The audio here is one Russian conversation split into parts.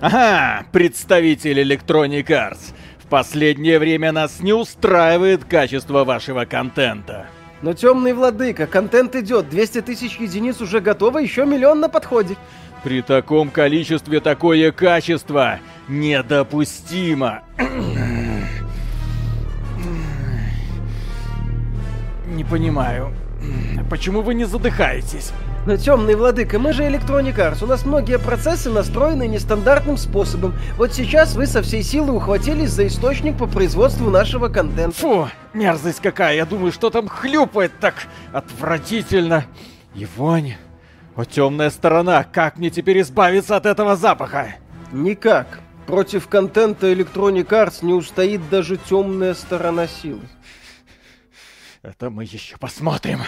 Ага, представитель Electronic Arts. В последнее время нас не устраивает качество вашего контента. Но темный владыка, контент идет, 200 тысяч единиц уже готово, еще миллион на подходе. При таком количестве такое качество недопустимо. Не понимаю, почему вы не задыхаетесь? Но темный владыка, мы же Electronic Arts, у нас многие процессы настроены нестандартным способом. Вот сейчас вы со всей силы ухватились за источник по производству нашего контента. Фу, мерзость какая, я думаю, что там хлюпает так отвратительно. И вонь. О, темная сторона, как мне теперь избавиться от этого запаха? Никак. Против контента Electronic Arts не устоит даже темная сторона силы. Это мы еще посмотрим.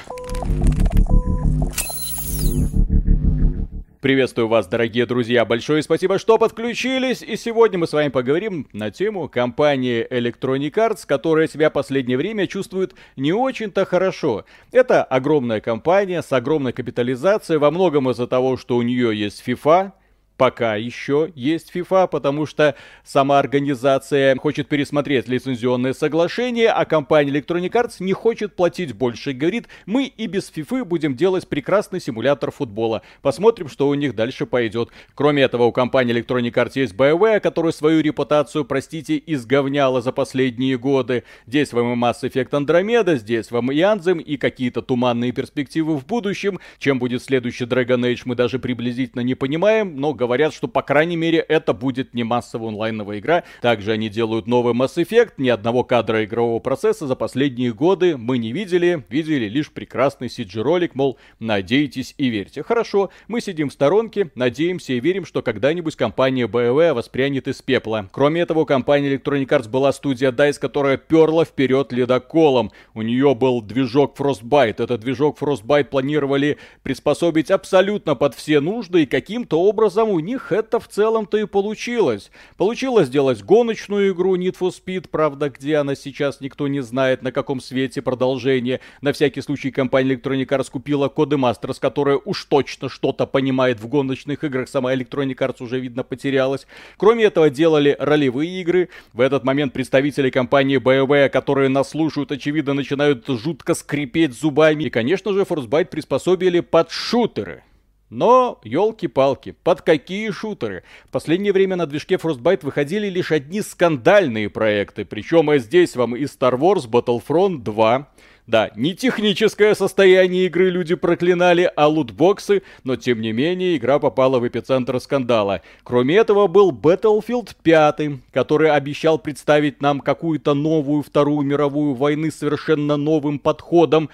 Приветствую вас, дорогие друзья, большое спасибо, что подключились, и сегодня мы с вами поговорим на тему компании Electronic Arts, которая себя последнее время чувствует не очень-то хорошо. Это огромная компания с огромной капитализацией, во многом из-за того, что у нее есть FIFA, пока еще есть FIFA, потому что сама организация хочет пересмотреть лицензионное соглашение, а компания Electronic Arts не хочет платить больше. Говорит, мы и без FIFA будем делать прекрасный симулятор футбола. Посмотрим, что у них дальше пойдет. Кроме этого, у компании Electronic Arts есть BioWare, которая свою репутацию, простите, изговняла за последние годы. Здесь вам и Mass Effect Andromeda, здесь вам и Anthem, и какие-то туманные перспективы в будущем. Чем будет следующий Dragon Age, мы даже приблизительно не понимаем, но говорим говорят, что, по крайней мере, это будет не массовая онлайновая игра. Также они делают новый Mass Effect. Ни одного кадра игрового процесса за последние годы мы не видели. Видели лишь прекрасный CG-ролик, мол, надейтесь и верьте. Хорошо, мы сидим в сторонке, надеемся и верим, что когда-нибудь компания BioWare воспрянет из пепла. Кроме этого, компания Electronic Arts была студия DICE, которая перла вперед ледоколом. У нее был движок Frostbite. Этот движок Frostbite планировали приспособить абсолютно под все нужды и каким-то образом у них это в целом-то и получилось. Получилось сделать гоночную игру Need for Speed, правда, где она сейчас никто не знает, на каком свете продолжение. На всякий случай компания Electronic Arts купила Codemasters, которая уж точно что-то понимает в гоночных играх. Сама Electronic Arts уже, видно, потерялась. Кроме этого, делали ролевые игры. В этот момент представители компании BioWare, которые нас слушают, очевидно, начинают жутко скрипеть зубами. И, конечно же, Frostbite приспособили под шутеры. Но, елки-палки, под какие шутеры? В последнее время на движке Frostbite выходили лишь одни скандальные проекты, причем и здесь вам и Star Wars Battlefront 2, да, не техническое состояние игры люди проклинали, а лутбоксы, но тем не менее игра попала в эпицентр скандала. Кроме этого был Battlefield 5, который обещал представить нам какую-то новую Вторую мировую войну с совершенно новым подходом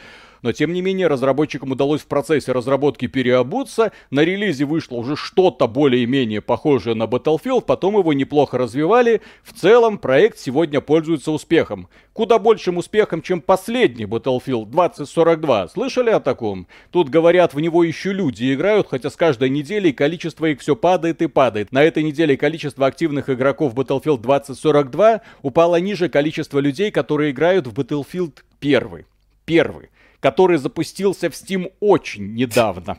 но тем не менее разработчикам удалось в процессе разработки переобуться, на релизе вышло уже что-то более-менее похожее на Battlefield, потом его неплохо развивали, в целом проект сегодня пользуется успехом. Куда большим успехом, чем последний Battlefield 2042. Слышали о таком? Тут говорят, в него еще люди играют, хотя с каждой неделей количество их все падает и падает. На этой неделе количество активных игроков Battlefield 2042 упало ниже количества людей, которые играют в Battlefield 1. Первый который запустился в Steam очень недавно.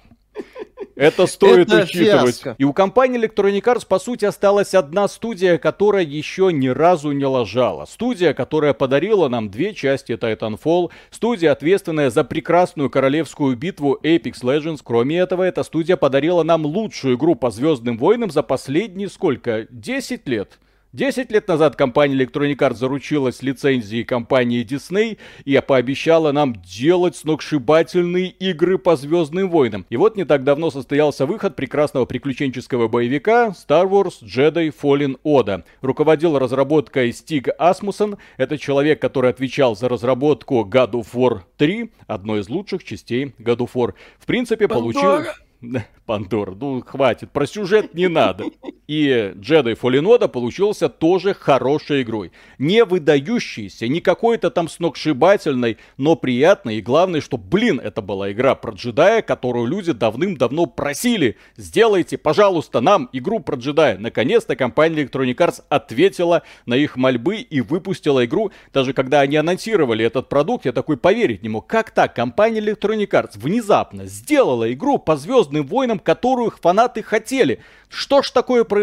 Это стоит Это учитывать. Фиаско. И у компании Electronic Arts, по сути, осталась одна студия, которая еще ни разу не лажала. Студия, которая подарила нам две части Titanfall. Студия, ответственная за прекрасную королевскую битву Apex Legends. Кроме этого, эта студия подарила нам лучшую игру по Звездным войнам за последние сколько? 10 лет. Десять лет назад компания Electronic Arts заручилась лицензией компании Disney и пообещала нам делать сногсшибательные игры по Звездным войнам. И вот не так давно состоялся выход прекрасного приключенческого боевика Star Wars Jedi Fallen Order. Руководил разработкой Стиг Асмусон. Это человек, который отвечал за разработку God of War 3, одной из лучших частей God of War. В принципе, получил... Пандора, ну хватит, про сюжет не надо. И Fallen Order получился тоже хорошей игрой. Не выдающейся, не какой-то там сногсшибательной, но приятной. И главное, что, блин, это была игра про джедая, которую люди давным-давно просили. Сделайте, пожалуйста, нам игру про джедая. Наконец-то компания Electronic Arts ответила на их мольбы и выпустила игру. Даже когда они анонсировали этот продукт, я такой поверить не мог. Как так? Компания Electronic Arts внезапно сделала игру по Звездным войнам, которую фанаты хотели. Что ж такое произошло?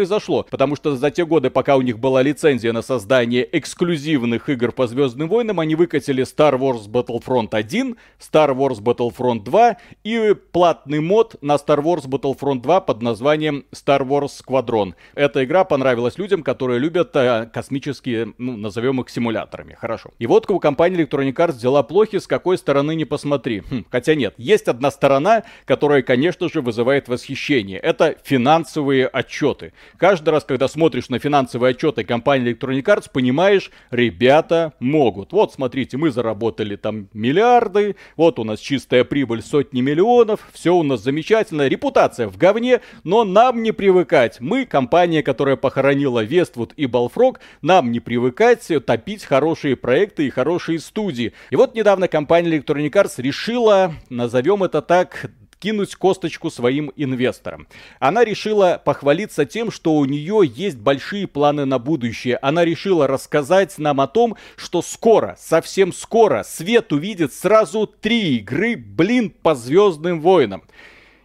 Потому что за те годы, пока у них была лицензия на создание эксклюзивных игр по Звездным войнам, они выкатили Star Wars Battlefront 1, Star Wars Battlefront 2 и платный мод на Star Wars Battlefront 2 под названием Star Wars Squadron. Эта игра понравилась людям, которые любят э, космические, ну, назовем их симуляторами. Хорошо. И вот у компании Electronic Arts дела плохи, с какой стороны не посмотри. Хм, хотя нет, есть одна сторона, которая, конечно же, вызывает восхищение. Это финансовые отчеты. Каждый раз, когда смотришь на финансовые отчеты компании Electronic Arts, понимаешь, ребята могут. Вот, смотрите, мы заработали там миллиарды, вот у нас чистая прибыль сотни миллионов, все у нас замечательно, репутация в говне, но нам не привыкать. Мы, компания, которая похоронила Вествуд и Балфрог, нам не привыкать топить хорошие проекты и хорошие студии. И вот недавно компания Electronic Arts решила, назовем это так, кинуть косточку своим инвесторам. Она решила похвалиться тем, что у нее есть большие планы на будущее. Она решила рассказать нам о том, что скоро, совсем скоро, свет увидит сразу три игры, блин, по Звездным войнам.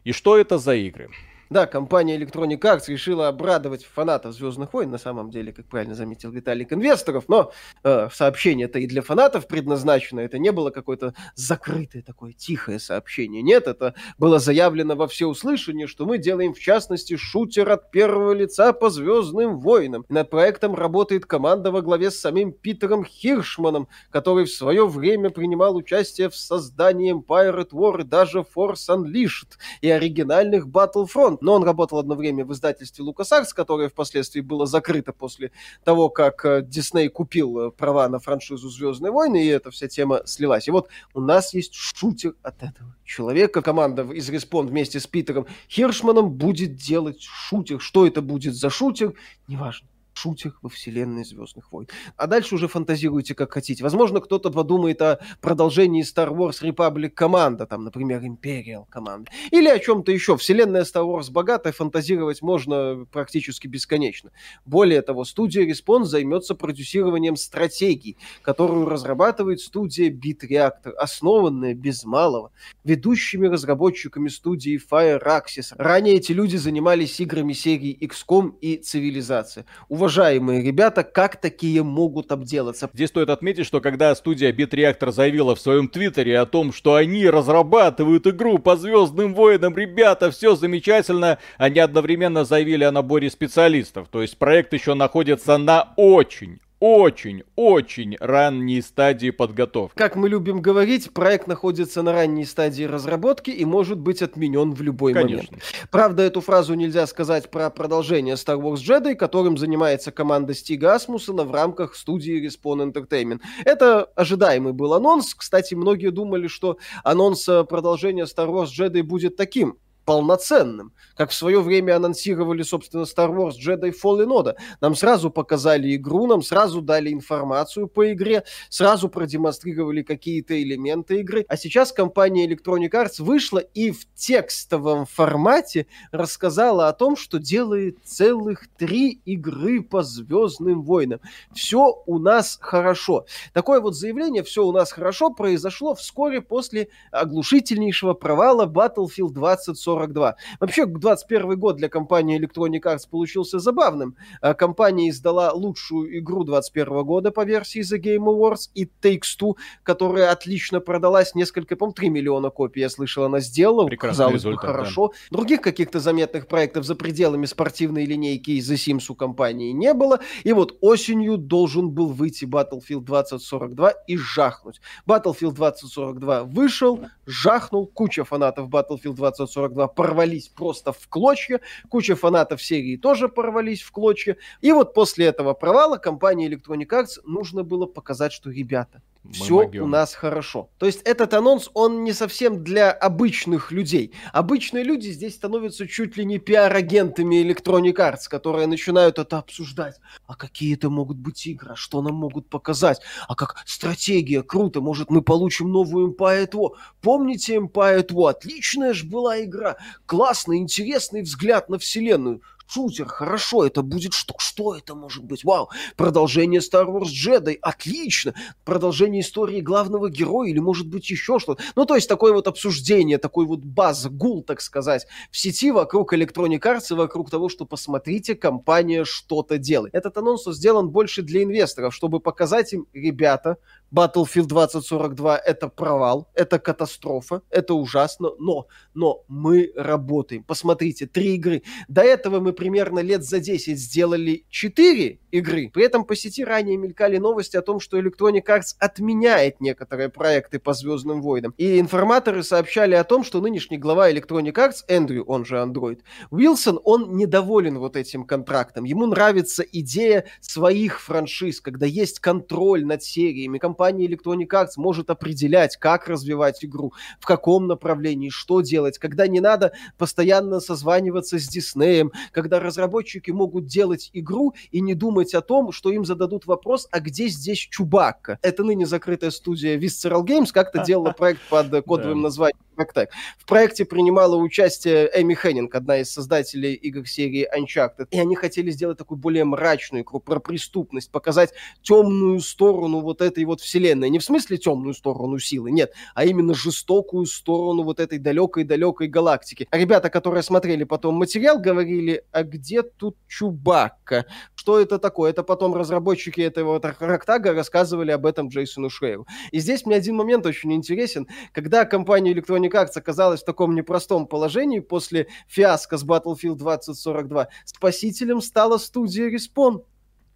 И что это за игры? Да, компания Electronic Arts решила обрадовать фанатов Звездных войн, на самом деле, как правильно заметил Виталик, инвесторов, но э, сообщение это и для фанатов предназначено, это не было какое-то закрытое такое тихое сообщение. Нет, это было заявлено во всеуслышание, что мы делаем в частности шутер от первого лица по Звездным войнам. Над проектом работает команда во главе с самим Питером Хиршманом, который в свое время принимал участие в создании Empire at War и даже Force Unleashed и оригинальных Battlefront но он работал одно время в издательстве LucasArts, которое впоследствии было закрыто после того, как Дисней э, купил э, права на франшизу «Звездные войны», и эта вся тема слилась. И вот у нас есть шутер от этого человека. Команда из Респон вместе с Питером Хиршманом будет делать шутер. Что это будет за шутер, неважно шутер во вселенной Звездных войн. А дальше уже фантазируйте как хотите. Возможно, кто-то подумает о продолжении Star Wars Republic команда, там, например, Imperial команда. Или о чем-то еще. Вселенная Star Wars богатая, фантазировать можно практически бесконечно. Более того, студия Respawn займется продюсированием стратегий, которую разрабатывает студия Beat Reactor, основанная без малого ведущими разработчиками студии Firaxis. Ранее эти люди занимались играми серии XCOM и Цивилизация. Уважаемые уважаемые ребята, как такие могут обделаться. Здесь стоит отметить, что когда студия Bitreactor заявила в своем твиттере о том, что они разрабатывают игру по Звездным войнам, ребята, все замечательно, они одновременно заявили о наборе специалистов. То есть проект еще находится на очень, очень-очень ранней стадии подготовки. Как мы любим говорить, проект находится на ранней стадии разработки и может быть отменен в любой Конечно. момент. Правда, эту фразу нельзя сказать про продолжение Star Wars Jedi, которым занимается команда Стига Асмусона в рамках студии Respawn Entertainment. Это ожидаемый был анонс. Кстати, многие думали, что анонс продолжения Star Wars Jedi будет таким полноценным. Как в свое время анонсировали, собственно, Star Wars Jedi Fallen Order. Нам сразу показали игру, нам сразу дали информацию по игре, сразу продемонстрировали какие-то элементы игры. А сейчас компания Electronic Arts вышла и в текстовом формате рассказала о том, что делает целых три игры по Звездным войнам. Все у нас хорошо. Такое вот заявление «все у нас хорошо» произошло вскоре после оглушительнейшего провала Battlefield 2042 42. Вообще, 21 год для компании Electronic Arts получился забавным. А, компания издала лучшую игру 21 года по версии The Game Awards и Takes-Two, которая отлично продалась. Несколько, по 3 миллиона копий, я слышал, она сделала. Прекрасный Казалось результат, бы, хорошо. Да. Других каких-то заметных проектов за пределами спортивной линейки из The Sims у компании не было. И вот осенью должен был выйти Battlefield 2042 и жахнуть. Battlefield 2042 вышел, жахнул. Куча фанатов Battlefield 2042 порвались просто в клочья. Куча фанатов серии тоже порвались в клочья. И вот после этого провала компании Electronic Arts нужно было показать, что, ребята, все могем. у нас хорошо. То есть этот анонс, он не совсем для обычных людей. Обычные люди здесь становятся чуть ли не пиар-агентами Electronic Arts, которые начинают это обсуждать. А какие это могут быть игры? А что нам могут показать? А как стратегия? Круто. Может, мы получим новую Empire 2? Помните Empire 2? Отличная же была игра. Классный, интересный взгляд на вселенную шутер, хорошо, это будет что? Что это может быть? Вау, продолжение Star Wars Jedi, отлично, продолжение истории главного героя или может быть еще что-то. Ну, то есть такое вот обсуждение, такой вот баз, гул, так сказать, в сети вокруг Electronic Arts и вокруг того, что посмотрите, компания что-то делает. Этот анонс сделан больше для инвесторов, чтобы показать им, ребята, Battlefield 2042 это провал, это катастрофа, это ужасно, но, но мы работаем. Посмотрите, три игры. До этого мы примерно лет за 10 сделали 4 игры. При этом по сети ранее мелькали новости о том, что Electronic Arts отменяет некоторые проекты по Звездным войнам. И информаторы сообщали о том, что нынешний глава Electronic Arts, Эндрю, он же Android, Уилсон, он недоволен вот этим контрактом. Ему нравится идея своих франшиз, когда есть контроль над сериями, компания Electronic Arts может определять, как развивать игру, в каком направлении, что делать, когда не надо постоянно созваниваться с Диснеем, когда разработчики могут делать игру и не думать о том, что им зададут вопрос, а где здесь Чубакка? Это ныне закрытая студия Visceral Games как-то делала проект под кодовым названием так. В проекте принимала участие Эми Хеннинг, одна из создателей игр серии Uncharted. И они хотели сделать такую более мрачную игру про преступность, показать темную сторону вот этой вот вселенной. Не в смысле темную сторону силы, нет, а именно жестокую сторону вот этой далекой-далекой галактики. Ребята, которые смотрели потом материал, говорили, а где тут Чубакка? Что это такое? Это потом разработчики этого вот Рактага рассказывали об этом Джейсону Шрейву. И здесь мне один момент очень интересен. Когда компания Electronic Arts оказалась в таком непростом положении после фиаско с Battlefield 2042, спасителем стала студия Respawn.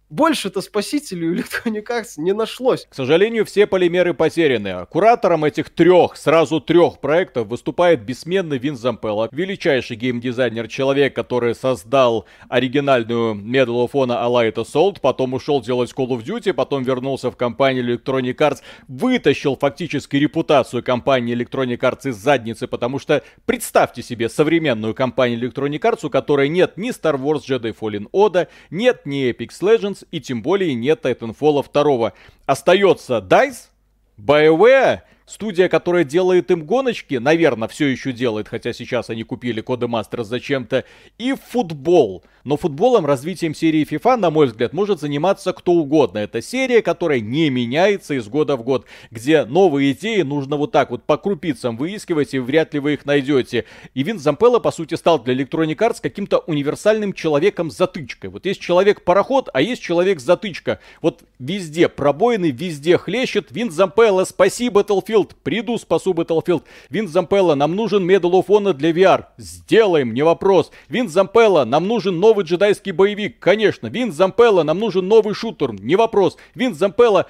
Больше-то спасителей у Electronic не нашлось. К сожалению, все полимеры потеряны. Куратором этих трех, сразу трех проектов выступает бессменный Вин Зампелло, величайший геймдизайнер, человек, который создал оригинальную Medal of Honor Allied Assault, потом ушел делать Call of Duty, потом вернулся в компанию Electronic Arts, вытащил фактически репутацию компании Electronic Arts из задницы, потому что представьте себе современную компанию Electronic Arts, у которой нет ни Star Wars Jedi Fallen Order, нет ни Apex Legends, Legends и тем более нет Titanfall 2. Остается DICE, BioWare Студия, которая делает им гоночки, наверное, все еще делает, хотя сейчас они купили Codemasters зачем-то, и футбол. Но футболом, развитием серии FIFA, на мой взгляд, может заниматься кто угодно. Это серия, которая не меняется из года в год, где новые идеи нужно вот так вот по крупицам выискивать, и вряд ли вы их найдете. И Вин Зампелло, по сути, стал для Electronic Arts каким-то универсальным человеком-затычкой. Вот есть человек-пароход, а есть человек-затычка. Вот везде пробоины, везде хлещет. Вин Зампелло, спасибо, Battlefield Battlefield, приду, спасу Battlefield. Винс Зампелла, нам нужен Medal of Honor для VR. Сделаем, не вопрос. Винс Зампелла, нам нужен новый джедайский боевик. Конечно. Винс Зампелла, нам нужен новый шутер. Не вопрос. Винс Зампелла,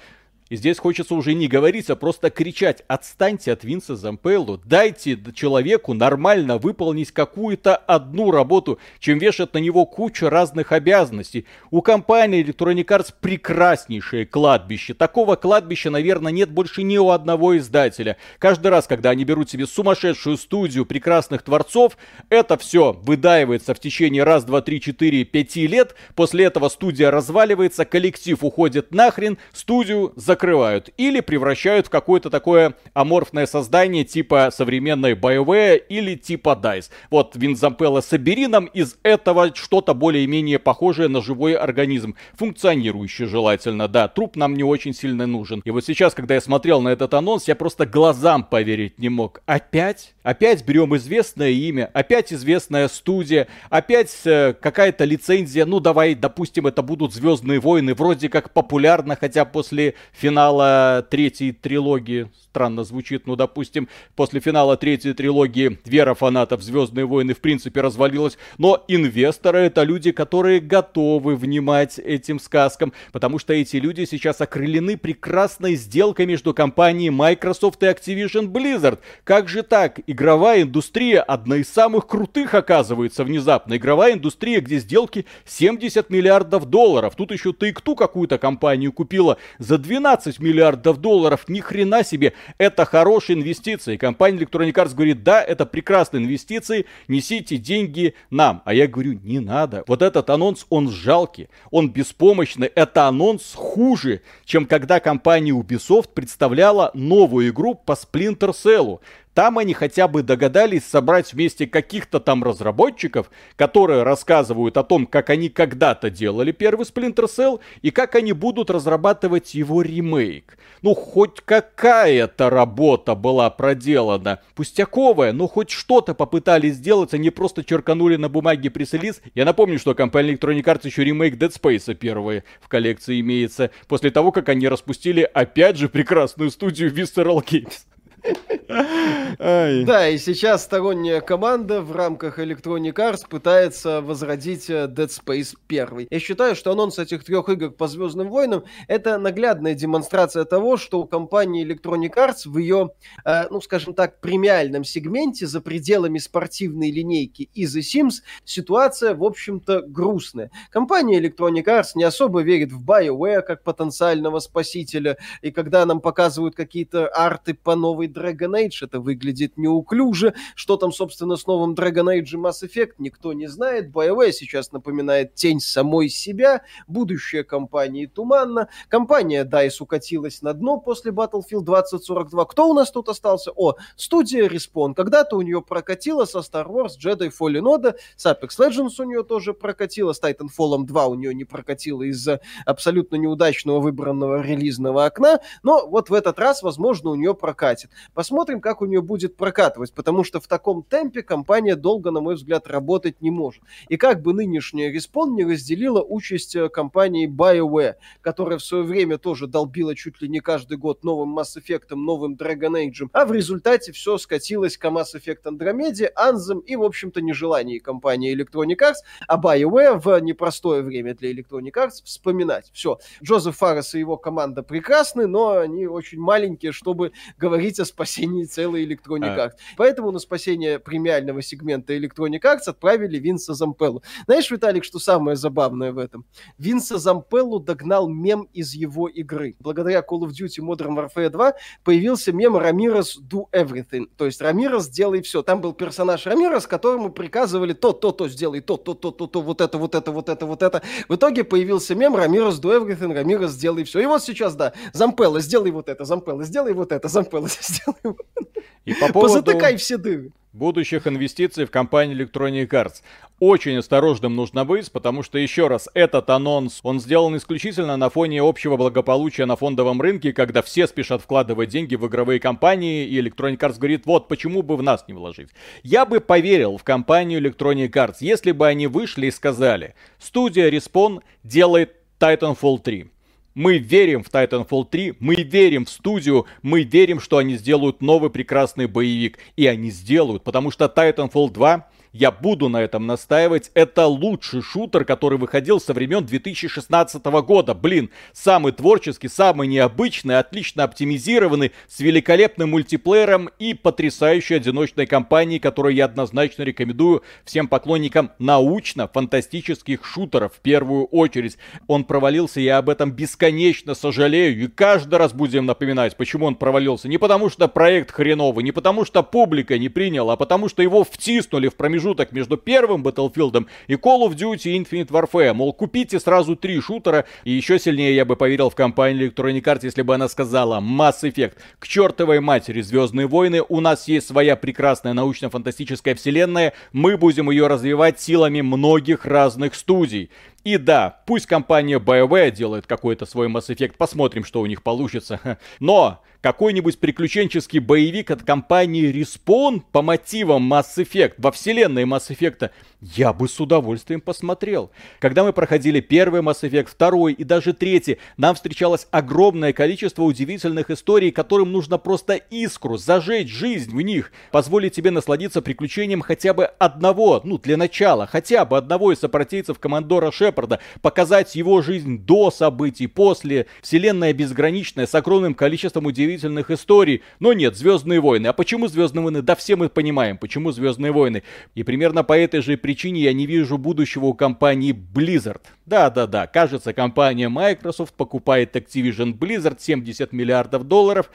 и здесь хочется уже не говорить, а просто кричать, отстаньте от Винса Зампеллу, дайте человеку нормально выполнить какую-то одну работу, чем вешать на него кучу разных обязанностей. У компании Electronic Arts прекраснейшее кладбище. Такого кладбища, наверное, нет больше ни у одного издателя. Каждый раз, когда они берут себе сумасшедшую студию прекрасных творцов, это все выдаивается в течение раз, два, три, четыре, пяти лет. После этого студия разваливается, коллектив уходит нахрен, студию за закрывают или превращают в какое-то такое аморфное создание типа современной BioWare или типа DICE. Вот Винзампелла собери нам из этого что-то более-менее похожее на живой организм, функционирующий желательно, да, труп нам не очень сильно нужен. И вот сейчас, когда я смотрел на этот анонс, я просто глазам поверить не мог. Опять? Опять берем известное имя, опять известная студия, опять э, какая-то лицензия, ну давай, допустим, это будут Звездные войны, вроде как популярно, хотя после финала третьей трилогии, странно звучит, но, допустим, после финала третьей трилогии вера фанатов Звездные войны в принципе развалилась, но инвесторы это люди, которые готовы внимать этим сказкам, потому что эти люди сейчас окрылены прекрасной сделкой между компанией Microsoft и Activision Blizzard. Как же так? Игровая индустрия одна из самых крутых оказывается внезапно. Игровая индустрия, где сделки 70 миллиардов долларов. Тут еще Take-Two какую-то компанию купила за 12 15 миллиардов долларов, ни хрена себе, это хорошие инвестиции. Компания Electronic Arts говорит, да, это прекрасные инвестиции, несите деньги нам. А я говорю, не надо. Вот этот анонс, он жалкий, он беспомощный. Это анонс хуже, чем когда компания Ubisoft представляла новую игру по Splinter Cell. Там они хотя бы догадались собрать вместе каких-то там разработчиков, которые рассказывают о том, как они когда-то делали первый Splinter Cell и как они будут разрабатывать его ремейк. Ну, хоть какая-то работа была проделана. Пустяковая, но хоть что-то попытались сделать, они просто черканули на бумаге пресс-релиз. Я напомню, что компания Electronic Arts еще ремейк Dead Space первый в коллекции имеется. После того, как они распустили опять же прекрасную студию Visceral Games. Да, и сейчас сторонняя команда в рамках Electronic Arts пытается возродить э, Dead Space 1. Я считаю, что анонс этих трех игр по Звездным войнам это наглядная демонстрация того, что у компании Electronic Arts в ее, э, ну скажем так, премиальном сегменте за пределами спортивной линейки и The Sims ситуация, в общем-то, грустная. Компания Electronic Arts не особо верит в BioWare как потенциального спасителя, и когда нам показывают какие-то арты по новой Dragon Age, это выглядит неуклюже. Что там, собственно, с новым Dragon Age Mass Effect, никто не знает. BioWare сейчас напоминает тень самой себя. Будущее компании туманно. Компания DICE укатилась на дно после Battlefield 2042. Кто у нас тут остался? О, студия Respawn. Когда-то у нее прокатило со Star Wars Jedi Fallen Order, с Apex Legends у нее тоже прокатило, с Titanfall 2 у нее не прокатило из-за абсолютно неудачного выбранного релизного окна, но вот в этот раз, возможно, у нее прокатит. Посмотрим, как у нее будет прокатывать, потому что в таком темпе компания долго, на мой взгляд, работать не может. И как бы нынешняя Respawn не разделила участь э, компании BioWare, которая в свое время тоже долбила чуть ли не каждый год новым Mass Effect, новым Dragon Age, а в результате все скатилось к Mass Effect Andromeda, Anthem и, в общем-то, нежелании компании Electronic Arts, а BioWare в непростое время для Electronic Arts вспоминать. Все, Джозеф Фаррес и его команда прекрасны, но они очень маленькие, чтобы говорить о спасении целой Electronic Arts. А. Поэтому на спасение премиального сегмента Electronic Arts отправили Винса Зампеллу. Знаешь, Виталик, что самое забавное в этом? Винса Зампеллу догнал мем из его игры. Благодаря Call of Duty Modern Warfare 2 появился мем Рамирес do everything. То есть Рамирес делай все. Там был персонаж Рамирес, которому приказывали то, то, то, сделай то, то, то, то, то, вот это, вот это, вот это, вот это. В итоге появился мем Рамирес do everything, Рамирес сделай все. И вот сейчас, да, Зампелла, сделай вот это, Зампелла, сделай вот это, Зампелла, сделай вот и по поводу... Позатыкай все дыры будущих инвестиций в компанию Electronic Arts. Очень осторожным нужно быть, потому что, еще раз, этот анонс, он сделан исключительно на фоне общего благополучия на фондовом рынке, когда все спешат вкладывать деньги в игровые компании, и Electronic Arts говорит, вот, почему бы в нас не вложить. Я бы поверил в компанию Electronic Arts, если бы они вышли и сказали, студия Respawn делает Titanfall 3. Мы верим в Titanfall 3, мы верим в студию, мы верим, что они сделают новый прекрасный боевик. И они сделают, потому что Titanfall 2 я буду на этом настаивать. Это лучший шутер, который выходил со времен 2016 года. Блин, самый творческий, самый необычный, отлично оптимизированный, с великолепным мультиплеером и потрясающей одиночной кампанией, которую я однозначно рекомендую всем поклонникам научно-фантастических шутеров в первую очередь. Он провалился, я об этом бесконечно сожалею, и каждый раз будем напоминать, почему он провалился. Не потому что проект хреновый, не потому что публика не приняла, а потому что его втиснули в промежуток промежуток между первым Battlefield и Call of Duty Infinite Warfare. Мол, купите сразу три шутера, и еще сильнее я бы поверил в компанию Electronic Arts, если бы она сказала Mass Effect. К чертовой матери Звездные войны, у нас есть своя прекрасная научно-фантастическая вселенная, мы будем ее развивать силами многих разных студий. И да, пусть компания BioWare делает какой-то свой Mass Effect, посмотрим, что у них получится. Но какой-нибудь приключенческий боевик от компании Respawn по мотивам Mass Effect во вселенной Mass Effect я бы с удовольствием посмотрел. Когда мы проходили первый Mass Effect, второй и даже третий, нам встречалось огромное количество удивительных историй, которым нужно просто искру, зажечь жизнь в них, позволить тебе насладиться приключением хотя бы одного, ну для начала, хотя бы одного из сопротивцев командора Шепарда, показать его жизнь до событий, после, вселенная безграничная, с огромным количеством удивительных историй. Но нет, Звездные войны. А почему Звездные войны? Да все мы понимаем, почему Звездные войны. И примерно по этой же причине я не вижу будущего у компании Blizzard. Да-да-да, кажется, компания Microsoft покупает Activision Blizzard 70 миллиардов долларов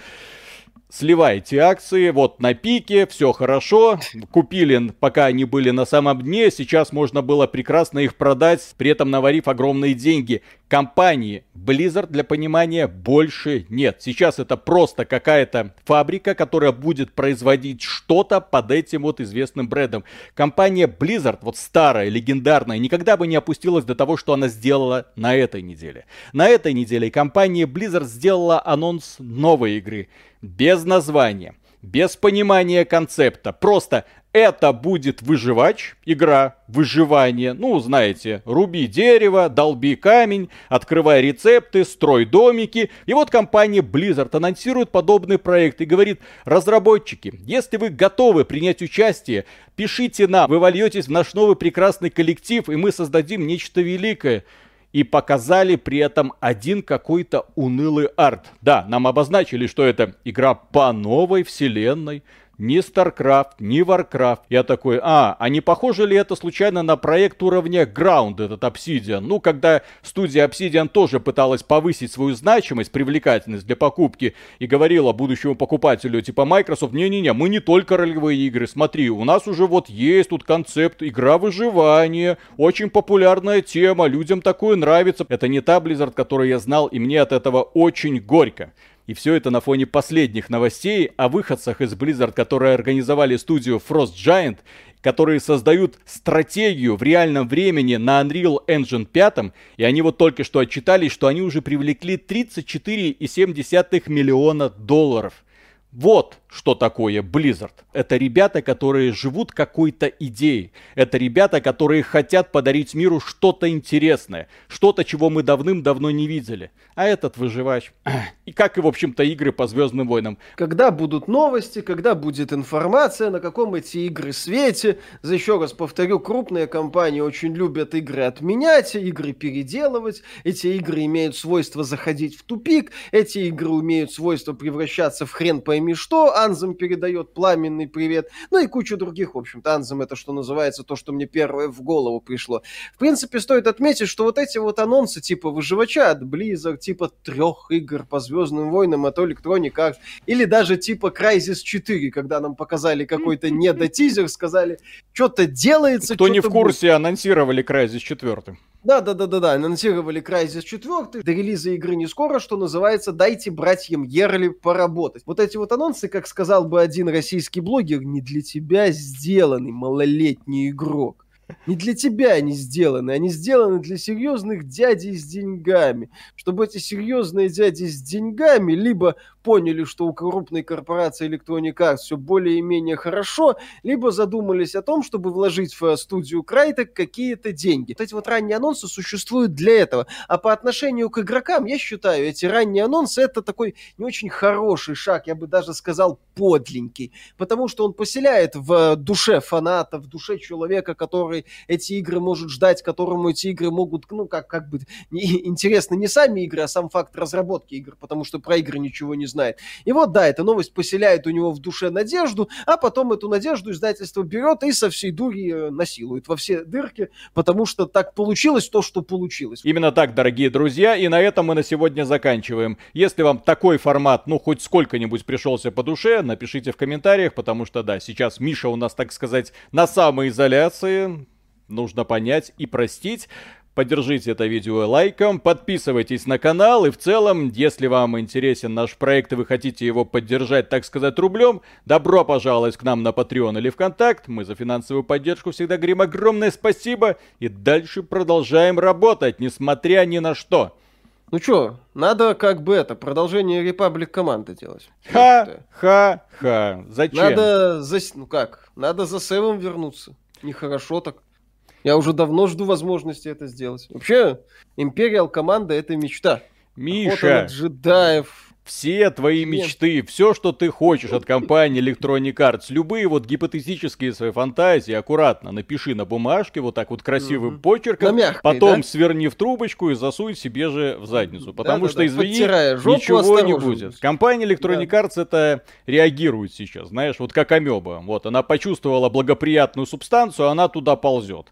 сливайте акции, вот на пике, все хорошо, купили, пока они были на самом дне, сейчас можно было прекрасно их продать, при этом наварив огромные деньги. Компании Blizzard, для понимания, больше нет. Сейчас это просто какая-то фабрика, которая будет производить что-то под этим вот известным брендом. Компания Blizzard, вот старая, легендарная, никогда бы не опустилась до того, что она сделала на этой неделе. На этой неделе компания Blizzard сделала анонс новой игры без названия без понимания концепта. Просто это будет выживач, игра выживание. Ну, знаете, руби дерево, долби камень, открывай рецепты, строй домики. И вот компания Blizzard анонсирует подобный проект и говорит, разработчики, если вы готовы принять участие, пишите нам, вы вольетесь в наш новый прекрасный коллектив, и мы создадим нечто великое и показали при этом один какой-то унылый арт. Да, нам обозначили, что это игра по новой вселенной, ни StarCraft, ни Warcraft. Я такой, а, а не похоже ли это случайно на проект уровня Ground, этот Obsidian? Ну, когда студия Obsidian тоже пыталась повысить свою значимость, привлекательность для покупки и говорила будущему покупателю, типа Microsoft, не-не-не, мы не только ролевые игры, смотри, у нас уже вот есть тут концепт игра выживания, очень популярная тема, людям такое нравится. Это не та Blizzard, которую я знал, и мне от этого очень горько. И все это на фоне последних новостей о выходцах из Blizzard, которые организовали студию Frost Giant, которые создают стратегию в реальном времени на Unreal Engine 5, и они вот только что отчитались, что они уже привлекли 34,7 миллиона долларов. Вот что такое Blizzard. Это ребята, которые живут какой-то идеей. Это ребята, которые хотят подарить миру что-то интересное. Что-то, чего мы давным-давно не видели. А этот выживач. И как и, в общем-то, игры по Звездным войнам. Когда будут новости, когда будет информация, на каком эти игры свете. За еще раз повторю, крупные компании очень любят игры отменять, игры переделывать. Эти игры имеют свойство заходить в тупик. Эти игры умеют свойство превращаться в хрен пойми что Анзам передает пламенный привет, ну и кучу других, в общем-то. Анзам это, что называется, то, что мне первое в голову пришло. В принципе, стоит отметить, что вот эти вот анонсы типа выживача от Blizzard, типа трех игр по Звездным войнам от Electronic Arts, или даже типа Crysis 4, когда нам показали какой-то недотизер, сказали, что-то делается. Кто не в курсе, будет. анонсировали Crysis 4. Да, да, да, да, да. Анонсировали Crysis 4. До релиза игры не скоро, что называется, дайте братьям Ерли поработать. Вот эти вот анонсы, как сказал бы один российский блогер, не для тебя сделанный малолетний игрок не для тебя они сделаны, они сделаны для серьезных дядей с деньгами, чтобы эти серьезные дяди с деньгами либо поняли, что у крупной корпорации Electronic Arts все более-менее хорошо, либо задумались о том, чтобы вложить в студию Крайтек какие-то деньги. Вот эти вот ранние анонсы существуют для этого. А по отношению к игрокам, я считаю, эти ранние анонсы это такой не очень хороший шаг, я бы даже сказал подленький, потому что он поселяет в душе фаната, в душе человека, который который эти игры может ждать, которому эти игры могут, ну, как, как бы, не, интересны не сами игры, а сам факт разработки игр, потому что про игры ничего не знает. И вот, да, эта новость поселяет у него в душе надежду, а потом эту надежду издательство берет и со всей дури э, насилует во все дырки, потому что так получилось то, что получилось. Именно так, дорогие друзья, и на этом мы на сегодня заканчиваем. Если вам такой формат, ну, хоть сколько-нибудь пришелся по душе, напишите в комментариях, потому что, да, сейчас Миша у нас, так сказать, на самоизоляции, нужно понять и простить. Поддержите это видео лайком, подписывайтесь на канал и в целом, если вам интересен наш проект и вы хотите его поддержать, так сказать, рублем, добро пожаловать к нам на Patreon или ВКонтакт. Мы за финансовую поддержку всегда говорим огромное спасибо и дальше продолжаем работать, несмотря ни на что. Ну чё, надо как бы это, продолжение Репаблик команды делать. Ха-ха-ха. Зачем? Надо за... Ну как? Надо за Севом вернуться. Нехорошо так. Я уже давно жду возможности это сделать. Вообще, Империал команда это мечта. Миша, джедаев. Все твои мечты, все, что ты хочешь от компании Electronic Arts, любые вот гипотетические свои фантазии, аккуратно напиши на бумажке, вот так вот красивым угу. почерком, мягкой, потом да? сверни в трубочку и засунь себе же в задницу. Потому да, что, да, извини, ничего не будет. Компания Electronic да. Arts это реагирует сейчас, знаешь, вот как амеба. Вот, она почувствовала благоприятную субстанцию, она туда ползет.